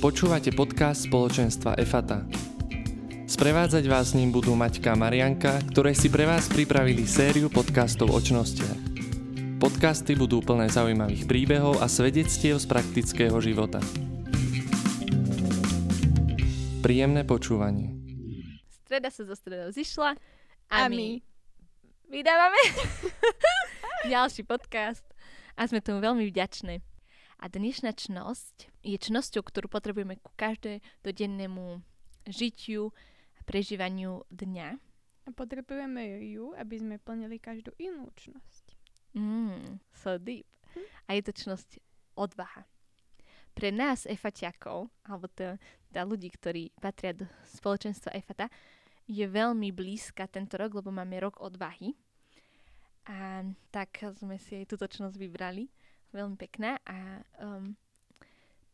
Počúvate podcast spoločenstva EFATA. Sprevádzať vás s ním budú Maťka a Marianka, ktoré si pre vás pripravili sériu podcastov o čnostiach. Podcasty budú plné zaujímavých príbehov a svedectiev z praktického života. Príjemné počúvanie. Streda sa zo stredou zišla A a, my. my vydávame ďalší podcast a sme tomu veľmi vďačné. A dnešná čnosť je čnosťou, ktorú potrebujeme ku každodennému žitiu a prežívaniu dňa. A potrebujeme ju, aby sme plnili každú inú čnosť. Mm, so deep. A je to čnosť odvaha. Pre nás efatiakov, alebo to, teda ľudí, ktorí patria do spoločenstva efata, je veľmi blízka tento rok, lebo máme rok odvahy. A tak sme si aj túto čnosť vybrali. Veľmi pekná. A um,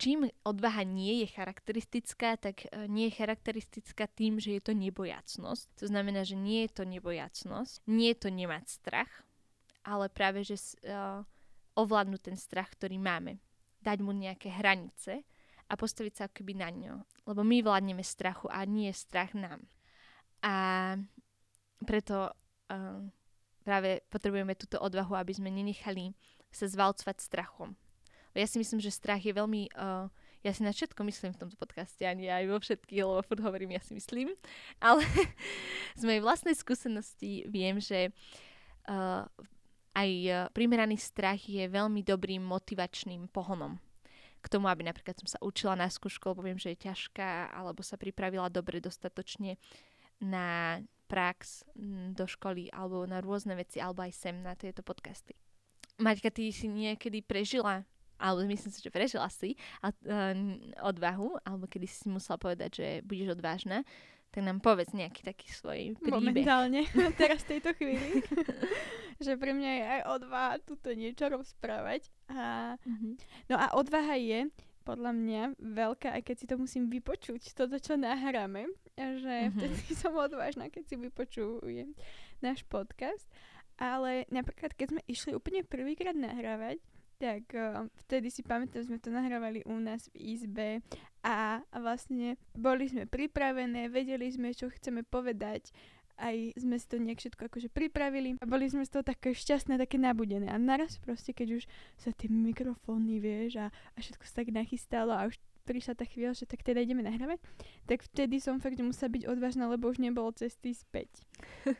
čím odvaha nie je charakteristická, tak uh, nie je charakteristická tým, že je to nebojacnosť. To znamená, že nie je to nebojacnosť, nie je to nemať strach, ale práve, že uh, ovládnuť ten strach, ktorý máme. Dať mu nejaké hranice a postaviť sa akoby na ňo. Lebo my vládneme strachu a nie je strach nám. A preto uh, práve potrebujeme túto odvahu, aby sme nenechali sa zvalcovať strachom. Ja si myslím, že strach je veľmi... Uh, ja si na všetko myslím v tomto podcaste, ani aj vo všetkých, lebo furt hovorím, ja si myslím. Ale z mojej vlastnej skúsenosti viem, že uh, aj primeraný strach je veľmi dobrým motivačným pohonom k tomu, aby napríklad som sa učila na skúšku, lebo viem, že je ťažká, alebo sa pripravila dobre dostatočne na prax do školy, alebo na rôzne veci, alebo aj sem na tieto podcasty. Maťka, ty si niekedy prežila, alebo myslím si, že prežila si a, uh, odvahu, alebo kedy si musela povedať, že budeš odvážna, tak nám povedz nejaký taký svoj príbeh. Momentálne, teraz v tejto chvíli. že pre mňa je aj odvaha túto niečo rozprávať. A, Mm-hmm. no a odvaha je podľa mňa veľká, aj keď si to musím vypočuť, toto, čo nahráme, že Mhm. vtedy som odvážna, keď si vypočujem náš podcast. Ale napríklad, keď sme išli úplne prvýkrát nahrávať, tak uh, vtedy si pamätám, sme to nahrávali u nás v izbe a, a vlastne boli sme pripravené, vedeli sme, čo chceme povedať, aj sme si to nejak všetko akože pripravili a boli sme z toho také šťastné, také nabudené. A naraz proste, keď už sa tie mikrofóny, vieš, a, a všetko sa tak nachystalo a už prišla tá chvíľa, že tak teda ideme nahrávať, tak vtedy som fakt musela byť odvážna, lebo už nebolo cesty späť.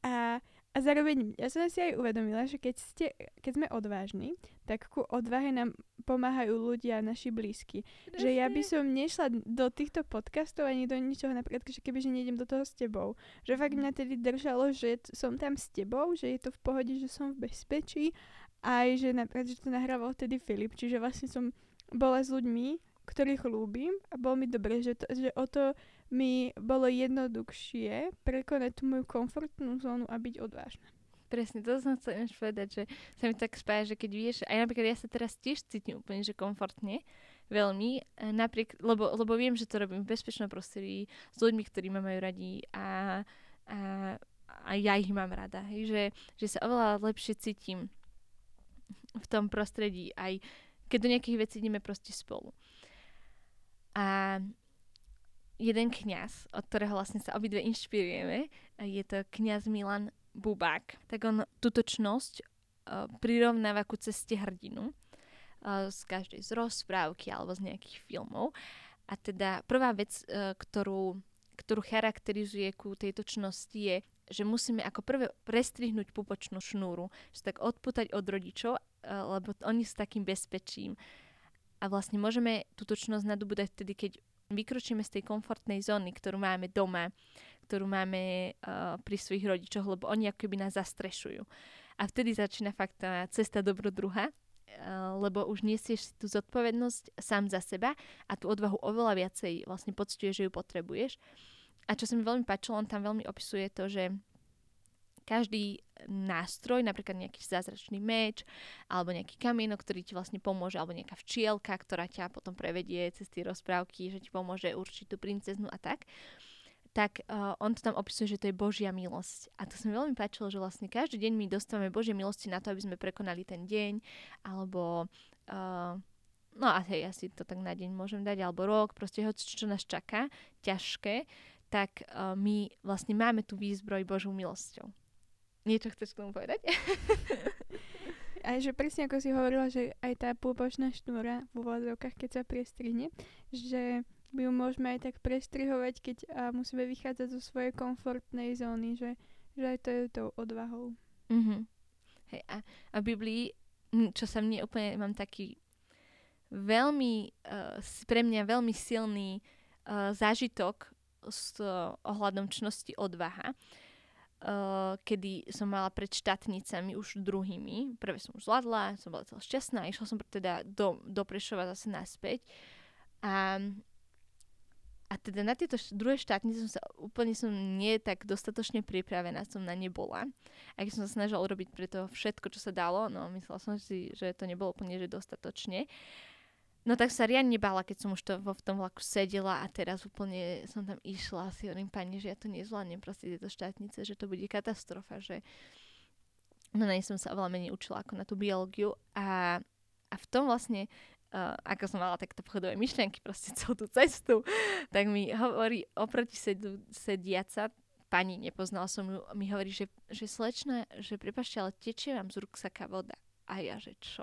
A, a zároveň ja som si aj uvedomila, že keď, ste, keď sme odvážni, tak ku odvahe nám pomáhajú ľudia, naši blízky. Že ja by som nešla do týchto podcastov ani do ničoho, napríklad, že keby že nejdem do toho s tebou. Že fakt mňa tedy držalo, že som tam s tebou, že je to v pohode, že som v bezpečí. Aj, že napríklad, že to nahrával vtedy Filip, čiže vlastne som bola s ľuďmi, ktorých ľúbim a bolo mi dobre, že, to, že o to mi bolo jednoduchšie prekonať tú moju komfortnú zónu a byť odvážna. Presne, to som chcela ináč povedať, že sa mi tak spája, že keď vieš, aj napríklad ja sa teraz tiež cítim úplne, že komfortne, veľmi, e, napriek, lebo, lebo viem, že to robím v bezpečnom prostredí s ľuďmi, ktorí ma majú radi a, a, a ja ich mám rada, hej, že, že sa oveľa lepšie cítim v tom prostredí, aj keď do nejakých vecí ideme proste spolu. A jeden kňaz, od ktorého vlastne sa obidve inšpirujeme, je to kňaz Milan Bubák, tak on túto čnosť uh, prirovnáva ku ceste hrdinu uh, z každej z rozprávky alebo z nejakých filmov. A teda prvá vec, uh, ktorú, ktorú charakterizuje ku tejto čnosti je, že musíme ako prvé prestrihnúť pupočnú šnúru, že tak odputať od rodičov, lebo oni sú takým bezpečím. A vlastne môžeme túto čnosť nadobúdať vtedy, keď vykročíme z tej komfortnej zóny, ktorú máme doma, ktorú máme uh, pri svojich rodičoch, lebo oni akoby nás zastrešujú. A vtedy začína fakt tá cesta dobrodruha, uh, lebo už nesieš si tú zodpovednosť sám za seba a tú odvahu oveľa viacej vlastne poctuješ, že ju potrebuješ. A čo sa mi veľmi páčilo, on tam veľmi opisuje to, že každý nástroj, napríklad nejaký zázračný meč, alebo nejaký kamienok, ktorý ti vlastne pomôže, alebo nejaká včielka, ktorá ťa potom prevedie cez tie rozprávky, že ti pomôže určiť tú princeznu a tak, tak uh, on to tam opisuje, že to je Božia milosť. A to sa mi veľmi páčilo, že vlastne každý deň my dostávame Božie milosti na to, aby sme prekonali ten deň, alebo uh, no a hej, asi to tak na deň môžem dať, alebo rok, proste hoď čo nás čaká, ťažké, tak uh, my vlastne máme tú výzbroj Božou milosťou. Niečo chceš k tomu povedať? Aj že presne ako si hovorila, že aj tá pôbočná šnúra v úvodzovkách, keď sa prestrihne, že my ju môžeme aj tak prestrihovať, keď a musíme vychádzať zo svojej komfortnej zóny, že, že aj to je tou odvahou. Mm-hmm. Hej, a, a v Biblii, čo sa mne úplne, mám taký veľmi, uh, pre mňa veľmi silný uh, zážitok s uh, ohľadom čnosti odvaha, uh, kedy som mala pred štátnicami už druhými. Prvé som už zvládla, som bola celá šťastná, išla som teda do, do Prešova zase naspäť. A, a teda na tieto druhé štátnice som sa úplne som nie tak dostatočne pripravená, som na ne bola. A keď som sa snažila urobiť preto všetko, čo sa dalo, no myslela som si, že to nebolo úplne že dostatočne. No tak sa riadne bála, keď som už to vo, v tom vlaku sedela a teraz úplne som tam išla a si hovorím, pani, že ja to nezvládnem proste tieto štátnice, že to bude katastrofa, že no nej som sa oveľa menej učila ako na tú biológiu a, a v tom vlastne uh, ako som mala takto pochodové myšlienky proste celú tú cestu, tak mi hovorí oproti sedu, sediaca pani, nepoznala som ju, mi hovorí, že, že slečna, že prepašte, ale tečie vám z ruksaka voda. A ja, že čo?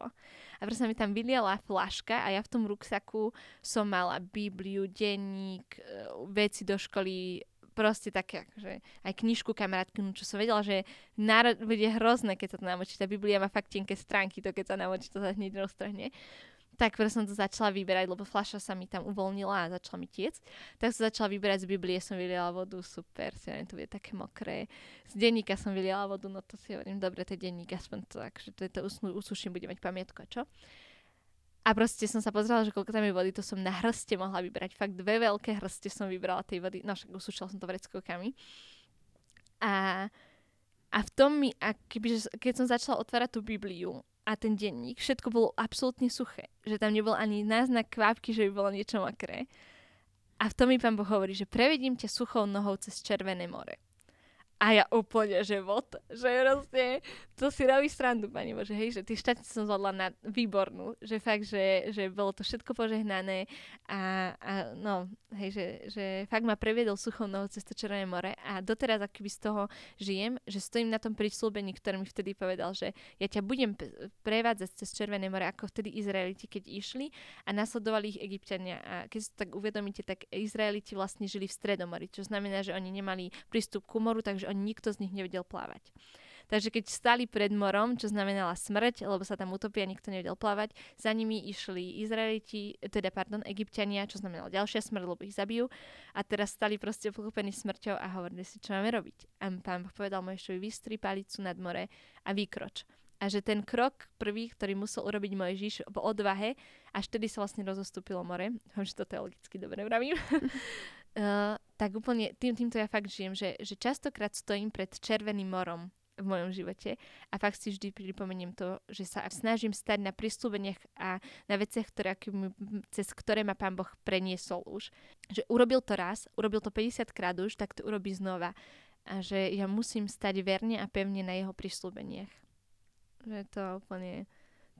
A proste mi tam vyliala flaška a ja v tom ruksaku som mala Bibliu, denník, e, veci do školy, proste také, že aj knižku kamarátku, čo som vedela, že národ bude hrozné, keď sa to namočí. Tá Biblia má fakt tenké stránky, to keď sa namočí, to sa hneď roztrhne tak som to začala vyberať, lebo fľaša sa mi tam uvoľnila a začala mi tiec. Tak som začala vyberať z Biblie, som vyliala vodu, super, si hovorím, to bude také mokré. Z denníka som vyliala vodu, no to si hovorím, dobre, to je denník, aspoň to, že to, je to usuším, bude mať pamätku a čo. A proste som sa pozrela, že koľko tam je vody, to som na hrste mohla vybrať. Fakt dve veľké hrste som vybrala tej vody, no však usúšala som to vreckovkami. A, a v tom mi, a keby, keď som začala otvárať tú Bibliu, a ten denník, všetko bolo absolútne suché. Že tam nebol ani náznak kvapky, že by bolo niečo mokré. A v tom mi pán Boh hovorí, že prevedím ťa suchou nohou cez Červené more. A ja úplne, že vod, že proste, to si robí srandu, pani Bože, hej, že tie štatice som zvládla na výbornú, že fakt, že, že bolo to všetko požehnané a, a no, hej, že, že fakt ma previedol suchou nohou cez to Červené more a doteraz akoby z toho žijem, že stojím na tom prísľubení, ktorý mi vtedy povedal, že ja ťa budem prevádzať cez Červené more, ako vtedy Izraeliti, keď išli a nasledovali ich Egyptiania. A keď si to tak uvedomíte, tak Izraeliti vlastne žili v Stredomori, čo znamená, že oni nemali prístup k moru, takže oni nikto z nich nevedel plávať. Takže keď stali pred morom, čo znamenala smrť, lebo sa tam utopia, nikto nevedel plávať, za nimi išli Izraeliti, teda pardon, Egyptiania, čo znamenalo ďalšia smrť, lebo ich zabijú. A teraz stali proste pochopení smrťou a hovorili si, čo máme robiť. A pán Boh povedal Moješovi, vystri palicu nad more a vykroč. A že ten krok prvý, ktorý musel urobiť Mojžiš po odvahe, až tedy sa vlastne rozostúpilo more. Už to teologicky dobre vravím. Uh, tak úplne tým, týmto ja fakt žijem, že, že častokrát stojím pred Červeným morom v mojom živote a fakt si vždy pripomeniem to, že sa snažím stať na prísľubeniach a na veciach, ktoré, cez ktoré ma Pán Boh preniesol už. Že urobil to raz, urobil to 50 krát už, tak to urobí znova. A že ja musím stať verne a pevne na jeho prísľubeniach. Že to úplne...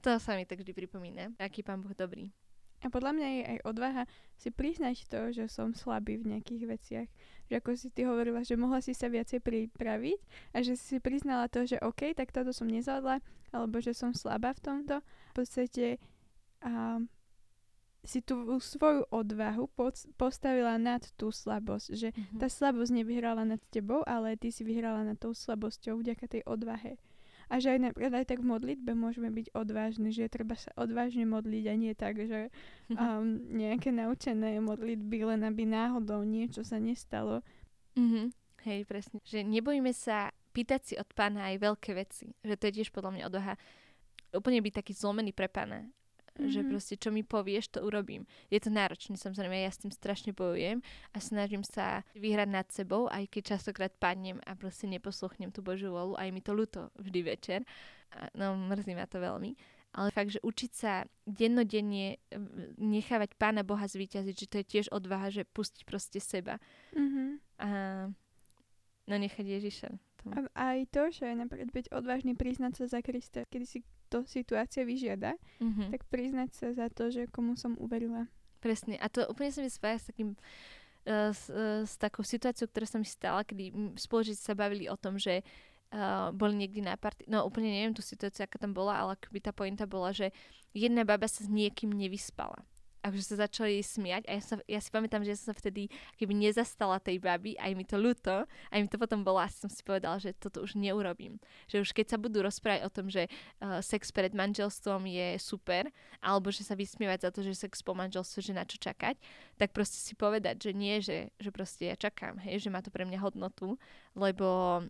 To sa mi tak vždy pripomína, aký Pán Boh dobrý. A podľa mňa je aj odvaha si priznať to, že som slabý v nejakých veciach. Že ako si ty hovorila, že mohla si sa viacej pripraviť a že si priznala to, že OK, tak toto som nezvládla, alebo že som slabá v tomto. V podstate a, si tú svoju odvahu postavila nad tú slabosť. Že mm-hmm. tá slabosť nevyhrala nad tebou, ale ty si vyhrala nad tou slabosťou vďaka tej odvahe. A že aj napríklad aj tak v modlitbe môžeme byť odvážni, že treba sa odvážne modliť a nie tak, že um, nejaké naučené modlitby, len aby náhodou niečo sa nestalo. Mm-hmm. Hej, presne. Že nebojíme sa pýtať si od pána aj veľké veci. Že to je tiež podľa mňa odvaha úplne byť taký zlomený pre pána Mm-hmm. Že proste, čo mi povieš, to urobím. Je to náročné, samozrejme, ja s tým strašne bojujem a snažím sa vyhrať nad sebou, aj keď častokrát padnem a proste neposluchnem tú Božiu volu, aj mi to ľúto vždy večer. No, mrzí ma to veľmi. Ale fakt, že učiť sa dennodenne nechávať Pána Boha zvíťaziť, že to je tiež odvaha, že pustiť proste seba. Mm-hmm. A no nechať Ježiša. A aj to, že napríklad byť odvážny priznať sa za Krista. Kedy si to situácia vyžiada, Mhm. tak priznať sa za to, že komu som uverila. Presne. A to úplne sa mi spája s takým uh, s, uh, s takou situáciou, ktorá sa mi stala, kedy m, spolužiaci sa bavili o tom, že uh, boli niekde na party, no úplne neviem tú situáciu, aká tam bola, ale akoby tá pointa bola, že jedna baba sa s niekým nevyspala. Akože sa začali smiať. A ja, sa, ja si pamätám, že ja som sa vtedy keby nezastala tej baby, aj mi to ľúto, aj mi to potom bolo, asi som si povedala, že toto už neurobím. Že už keď sa budú rozprávať o tom, že uh, sex pred manželstvom je super, alebo že sa vysmievať za to, že sex po manželstve, že na čo čakať, tak proste si povedať, že nie, že, že proste ja čakám, hej, že má to pre mňa hodnotu, lebo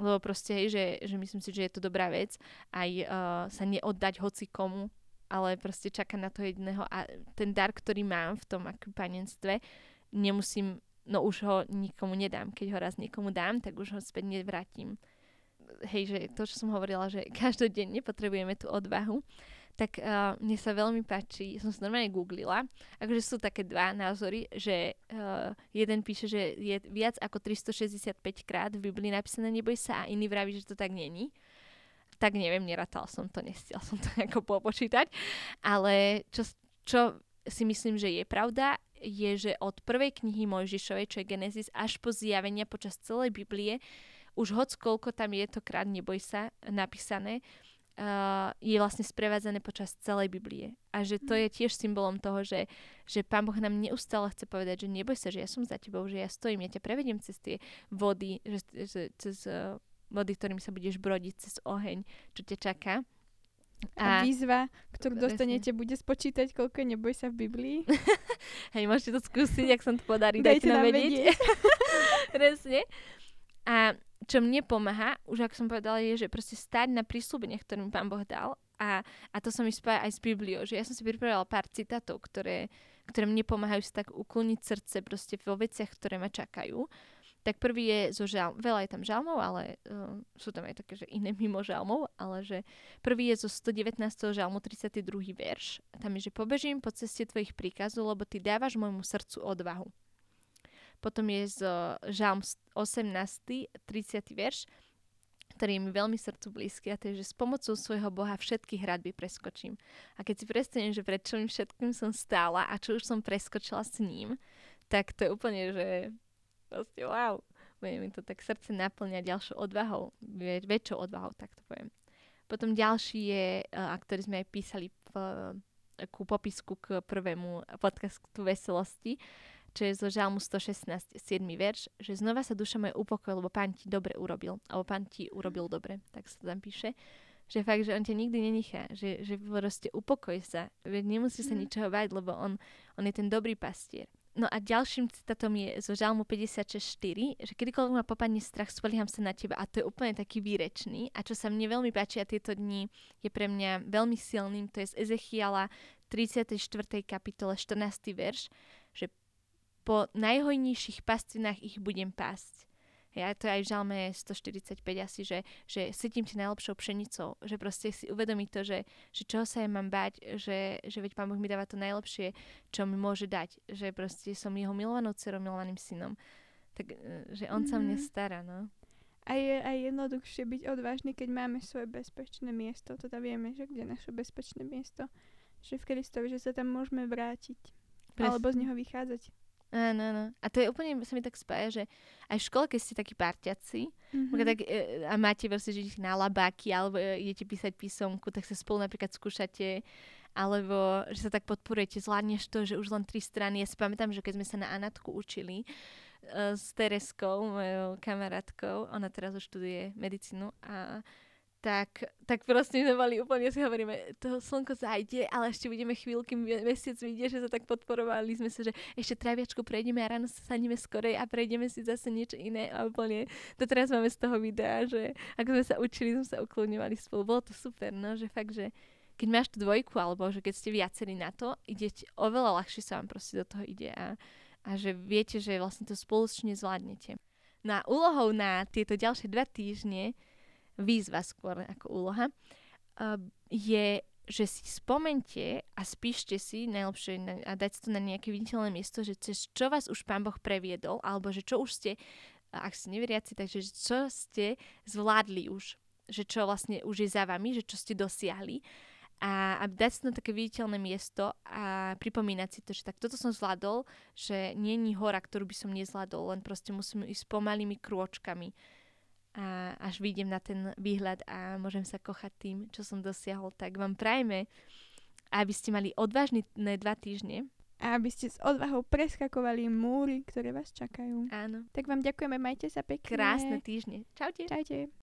lebo proste, hej, že, že myslím si, že je to dobrá vec aj uh, sa neoddať hoci komu, ale proste čakať na to jedného a ten dar, ktorý mám v tom panenstve, nemusím, no už ho nikomu nedám. Keď ho raz niekomu dám, tak už ho späť nevrátim. Hej, že to, čo som hovorila, že každodenne potrebujeme tú odvahu, tak uh, mne sa veľmi páči, som sa normálne googlila, akože sú také dva názory, že uh, jeden píše, že je viac ako 365 krát v Biblii napísané neboj sa a iný vraví, že to tak není. Tak neviem, nerátal som to, nestiel som to ako popočítať, ale čo, čo si myslím, že je pravda, je, že od prvej knihy Mojžišovej, čo je Genesis, až po zjavenia počas celej Biblie, už hoc koľko tam je to krát neboj sa napísané, uh, je vlastne sprevádzané počas celej Biblie. A že to je tiež symbolom toho, že, že Pán Boh nám neustále chce povedať, že neboj sa, že ja som za tebou, že ja stojím, ja ťa prevediem cez tie vody, že, že, cez uh, vody, ktorými sa budeš brodiť, cez oheň, čo ťa čaká. A, a výzva, ktorú Presne. dostanete, bude spočítať, koľko neboj sa v Biblii. Hej, môžete to skúsiť, ak sa to podarí, Dajte dajte nám vedieť. Presne. A čo mne pomáha, už ako som povedala, je, že proste stať na prísľubeniach, ktoré mi Pán Boh dal. A, a to sa mi spája aj s Bibliou, že ja som si pripravila pár citátov, ktoré, ktoré mne pomáhajú si tak ukloniť srdce proste vo veciach, ktoré ma čakajú. Tak prvý je zo žalm, veľa je tam žalmov, ale uh, sú tam aj také, že iné mimo žalmov, ale že prvý je zo 119. žalmu 32. verš. Tam je, že pobežím po ceste tvojich príkazov, lebo ty dávaš môjmu srdcu odvahu. Potom je z žalm 18. 30. verš, ktorý je mi veľmi srdcu blízky a to je, že s pomocou svojho Boha všetky hradby preskočím. A keď si predstavím, že pred čím všetkým som stála a čo už som preskočila s ním, tak to je úplne, že proste wow. Bude mi to tak srdce naplňa ďalšou odvahou, väč- väčšou odvahou, tak to poviem. Potom ďalší je, a ktorý sme aj písali v, ku popisku k prvému podcastu Veselosti, čo je zo Žalmu 116, 7. verš, že znova sa duša moja upokoj, lebo pán ti dobre urobil, alebo pán ti urobil dobre, tak sa tam píše. Že fakt, že on ťa nikdy nenechá, že, že proste upokoj sa, veď nemusí sa Mm. ničoho báť, lebo on, on je ten dobrý pastier. No a ďalším citátom je zo Žalmu 56.4, že kedykoľvek ma popadne strach, spolieham sa na teba a to je úplne taký výrečný a čo sa mne veľmi páči a tieto dni je pre mňa veľmi silným, to je z Ezechiala 34. kapitole 14. verš, že po najhojnejších pastvinách ich budem pásť. Ja to aj v žalme 145 asi, že, že sedím ti najlepšou pšenicou, že proste si uvedomí to, že, že čoho sa ja mám bať, že, že veď Pán Boh mi dáva to najlepšie, čo mi môže dať, že proste som jeho milovanou dcerou, milovaným synom. Tak, e, že on sa mne Mhm. stará, no. A je aj jednoduchšie byť odvážny, keď máme svoje bezpečné miesto. Teda vieme, že kde je naše bezpečné miesto. Že v Kristovi, že sa tam môžeme vrátiť. Alebo z neho vychádzať. Áno, áno. A to je úplne, sa mi tak spája, že aj v škole, keď ste takí parťaci, Mhm. mm. tak, e, a máte proste, že na labáky, alebo e, idete písať písomku, tak sa spolu napríklad skúšate, alebo že sa tak podporujete, zvládneš to, že už len tri strany. Ja si pamätám, že keď sme sa na Anatku učili e, s Tereskou, mojou kamarátkou, ona teraz už študuje medicínu a tak, tak proste sme mali úplne, si hovoríme, to slnko zajde, ale ešte budeme chvíľky, me- mesiac vidie, že sa tak podporovali sme sa, že ešte traviačku prejdeme a ráno sa sadíme skorej a prejdeme si zase niečo iné a úplne, to teraz máme z toho videa, že ako sme sa učili, sme sa uklonňovali spolu, bolo to super, no, že fakt, že keď máš tú dvojku, alebo že keď ste viacerí na to, idete, oveľa ľahšie sa vám proste do toho ide a, a že viete, že vlastne to spoločne zvládnete. No a úlohou na tieto ďalšie dva týždne výzva skôr ako úloha, uh, je, že si spomente a spíšte si, najlepšie na, a dať to na nejaké viditeľné miesto, že cez čo vás už Pán Boh previedol, alebo že čo už ste, ak ste neveriaci, takže čo ste zvládli už že čo vlastne už je za vami, že čo ste dosiahli. A aby dať si na také viditeľné miesto a pripomínať si to, že tak toto som zvládol, že nie je hora, ktorú by som nezvládol, len proste musím ísť pomalými krôčkami a až vidím na ten výhľad a môžem sa kochať tým, čo som dosiahol. Tak vám prajme, aby ste mali odvážne dva týždne. A aby ste s odvahou preskakovali múry, ktoré vás čakajú. Áno. Tak vám ďakujeme, majte sa pekne. Krásne týždne. Čaute. Čaute.